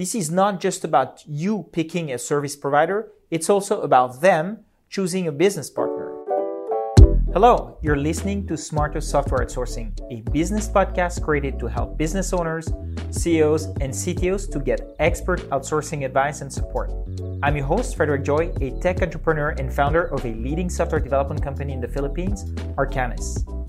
This is not just about you picking a service provider, it's also about them choosing a business partner. Hello, you're listening to Smarter Software Outsourcing, a business podcast created to help business owners, CEOs, and CTOs to get expert outsourcing advice and support. I'm your host, Frederic Joye, a tech entrepreneur and founder of a leading software development company in the Philippines, Arcanys.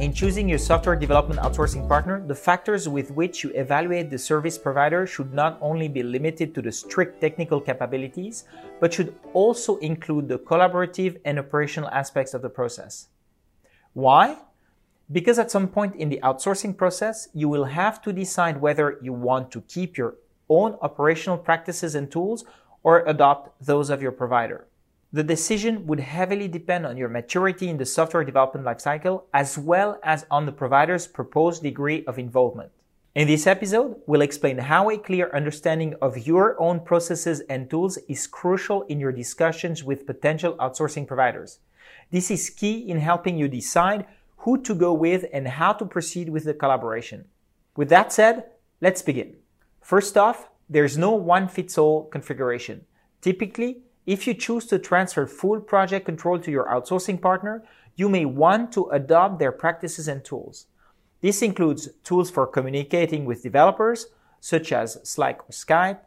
In choosing your software development outsourcing partner, the factors with which you evaluate the service provider should not only be limited to the strict technical capabilities, but should also include the collaborative and operational aspects of the process. Why? Because at some point in the outsourcing process, you will have to decide whether you want to keep your own operational practices and tools or adopt those of your provider. The decision would heavily depend on your maturity in the software development lifecycle as well as on the provider's proposed degree of involvement. In this episode, we'll explain how a clear understanding of your own processes and tools is crucial in your discussions with potential outsourcing providers. This is key in helping you decide who to go with and how to proceed with the collaboration. With that said, let's begin. First off, there's no one fits all configuration. Typically, if you choose to transfer full project control to your outsourcing partner, you may want to adopt their practices and tools. This includes tools for communicating with developers, such as Slack or Skype,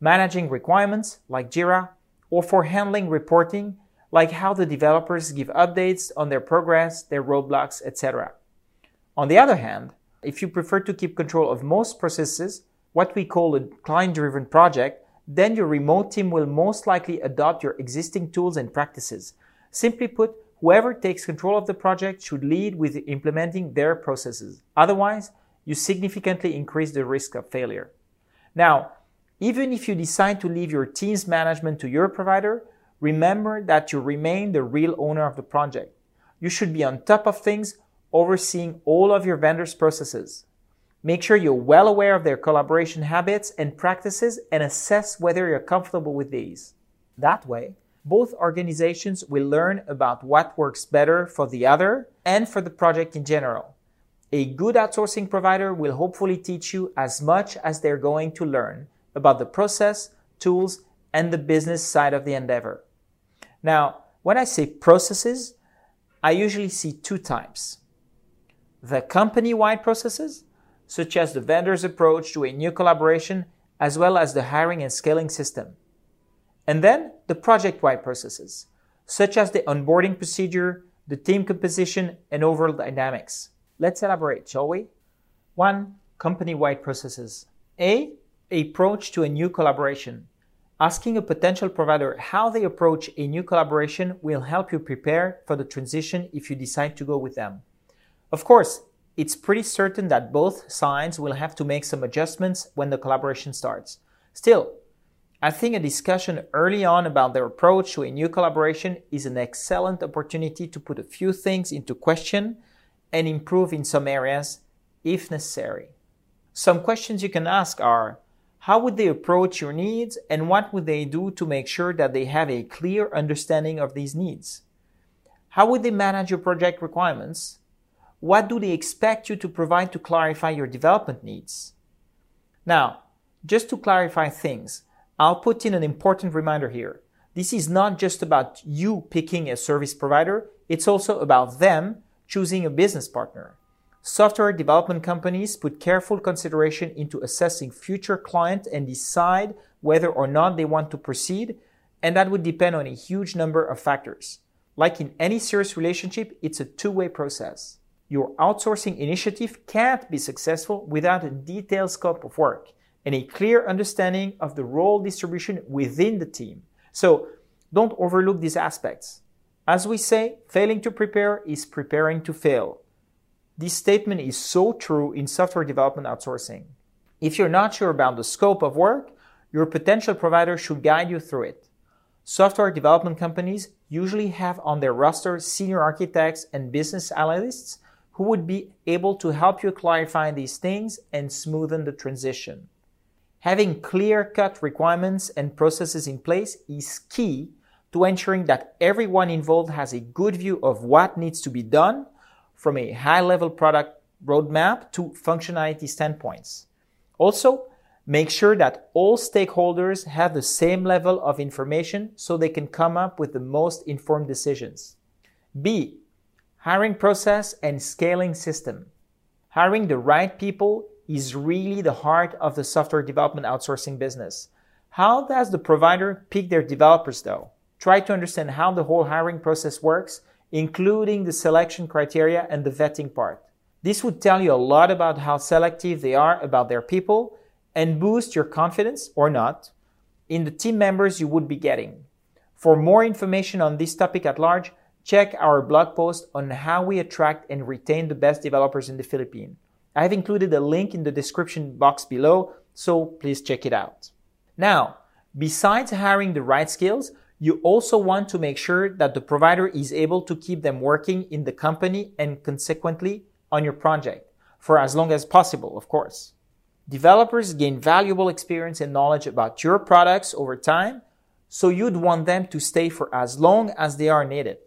managing requirements like Jira, or for handling reporting, like how the developers give updates on their progress, their roadblocks, etc. On the other hand, if you prefer to keep control of most processes, what we call a client driven project, then your remote team will most likely adopt your existing tools and practices. Simply put, whoever takes control of the project should lead with implementing their processes. Otherwise, you significantly increase the risk of failure. Now, even if you decide to leave your team's management to your provider, remember that you remain the real owner of the project. You should be on top of things, overseeing all of your vendors' processes. Make sure you're well aware of their collaboration habits and practices and assess whether you're comfortable with these. That way, both organizations will learn about what works better for the other and for the project in general. A good outsourcing provider will hopefully teach you as much as they're going to learn about the process, tools, and the business side of the endeavor. Now, when I say processes, I usually see two types. The company-wide processes such as the vendor's approach to a new collaboration, as well as the hiring and scaling system. And then the project-wide processes, such as the onboarding procedure, the team composition, and overall dynamics. Let's elaborate, shall we? 1. Company-wide processes. A. Approach to a new collaboration. Asking a potential provider how they approach a new collaboration will help you prepare for the transition if you decide to go with them. Of course, it's pretty certain that both sides will have to make some adjustments when the collaboration starts. Still, I think a discussion early on about their approach to a new collaboration is an excellent opportunity to put a few things into question and improve in some areas if necessary. Some questions you can ask are how would they approach your needs and what would they do to make sure that they have a clear understanding of these needs? How would they manage your project requirements? What do they expect you to provide to clarify your development needs? Now, just to clarify things, I'll put in an important reminder here. This is not just about you picking a service provider, it's also about them choosing a business partner. Software development companies put careful consideration into assessing future client and decide whether or not they want to proceed, and that would depend on a huge number of factors. Like in any serious relationship, it's a two-way process. Your outsourcing initiative can't be successful without a detailed scope of work and a clear understanding of the role distribution within the team. So don't overlook these aspects. As we say, failing to prepare is preparing to fail. This statement is so true in software development outsourcing. If you're not sure about the scope of work, your potential provider should guide you through it. Software development companies usually have on their roster senior architects and business analysts who would be able to help you clarify these things and smoothen the transition. Having clear cut requirements and processes in place is key to ensuring that everyone involved has a good view of what needs to be done from a high level product roadmap to functionality standpoints. Also, Make sure that all stakeholders have the same level of information so they can come up with the most informed decisions. B. Hiring process and scaling system. Hiring the right people is really the heart of the software development outsourcing business. How does the provider pick their developers though? Try to understand how the whole hiring process works, including the selection criteria and the vetting part. This would tell you a lot about how selective they are about their people and boost your confidence or not in the team members you would be getting. For more information on this topic at large, check our blog post on how we attract and retain the best developers in the Philippines. I have included a link in the description box below, so please check it out. Now, besides hiring the right skills, you also want to make sure that the provider is able to keep them working in the company and consequently on your project for as long as possible, of course. Developers gain valuable experience and knowledge about your products over time, so you'd want them to stay for as long as they are needed.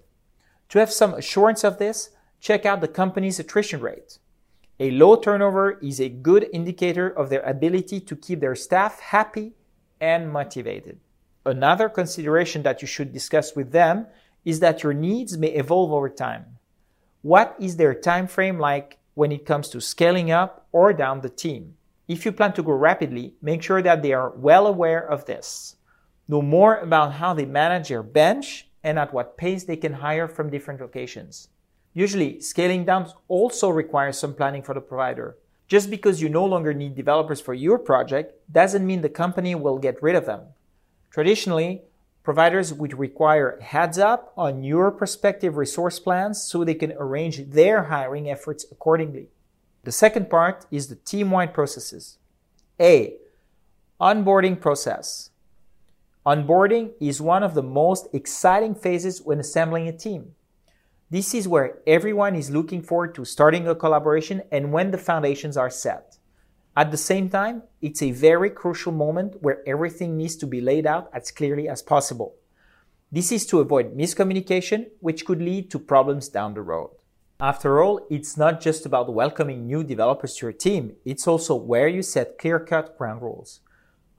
To have some assurance of this, check out the company's attrition rate. A low turnover is a good indicator of their ability to keep their staff happy and motivated. Another consideration that you should discuss with them is that your needs may evolve over time. What is their time frame like when it comes to scaling up or down the team? If you plan to grow rapidly, make sure that they are well aware of this. Know more about how they manage their bench and at what pace they can hire from different locations. Usually, scaling down also requires some planning for the provider. Just because you no longer need developers for your project doesn't mean the company will get rid of them. Traditionally, providers would require heads up on your prospective resource plans so they can arrange their hiring efforts accordingly. The second part is the team-wide processes. A. Onboarding process. Onboarding is one of the most exciting phases when assembling a team. This is where everyone is looking forward to starting a collaboration and when the foundations are set. At the same time, it's a very crucial moment where everything needs to be laid out as clearly as possible. This is to avoid miscommunication, which could lead to problems down the road. After all, it's not just about welcoming new developers to your team, it's also where you set clear cut ground rules.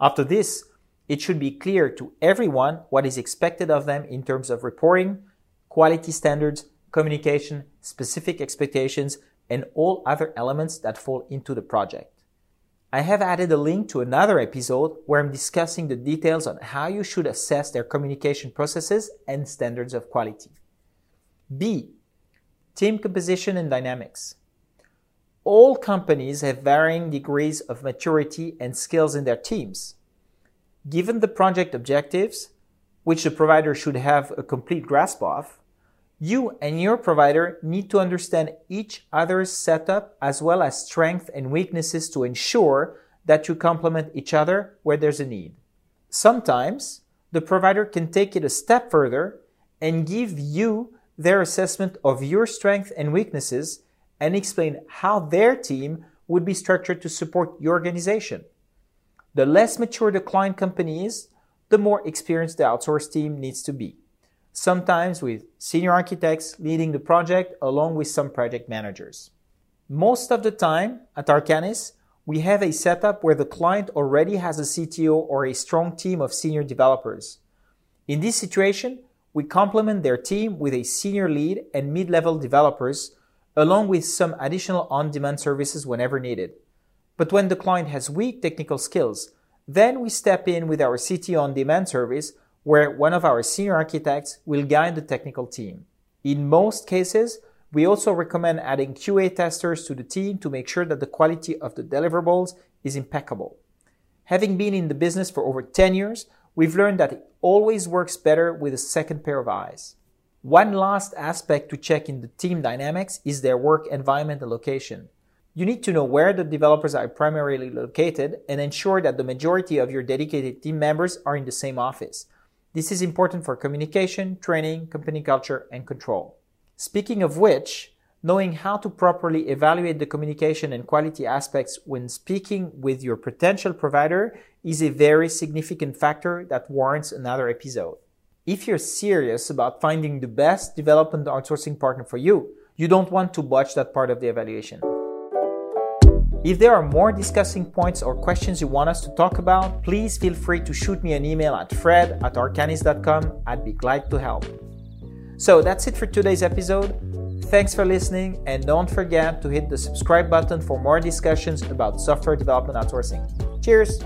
After this, it should be clear to everyone what is expected of them in terms of reporting, quality standards, communication, specific expectations, and all other elements that fall into the project. I have added a link to another episode where I'm discussing the details on how you should assess their communication processes and standards of quality. B. Team composition and dynamics. All companies have varying degrees of maturity and skills in their teams. Given the project objectives, which the provider should have a complete grasp of, you and your provider need to understand each other's setup as well as strengths and weaknesses to ensure that you complement each other where there's a need. Sometimes the provider can take it a step further and give you their assessment of your strengths and weaknesses and explain how their team would be structured to support your organization. The less mature the client company is, the more experienced the outsourced team needs to be. Sometimes with senior architects leading the project along with some project managers. Most of the time at Arcanys, we have a setup where the client already has a CTO or a strong team of senior developers. In this situation, we complement their team with a senior lead and mid-level developers, along with some additional on-demand services whenever needed. But when the client has weak technical skills, then we step in with our CTO on-demand service where one of our senior architects will guide the technical team. In most cases, we also recommend adding QA testers to the team to make sure that the quality of the deliverables is impeccable. Having been in the business for over 10 years, we've learned that it always works better with a second pair of eyes. One last aspect to check in the team dynamics is their work environment and location. You need to know where the developers are primarily located and ensure that the majority of your dedicated team members are in the same office. This is important for communication, training, company culture, and control. Speaking of which, knowing how to properly evaluate the communication and quality aspects when speaking with your potential provider is a very significant factor that warrants another episode. If you're serious about finding the best development outsourcing partner for you, you don't want to botch that part of the evaluation. If there are more discussing points or questions you want us to talk about, please feel free to shoot me an email at fred at arcanys.com. I'd be glad to help. So that's it for today's episode. Thanks for listening, and don't forget to hit the subscribe button for more discussions about software development outsourcing. Cheers!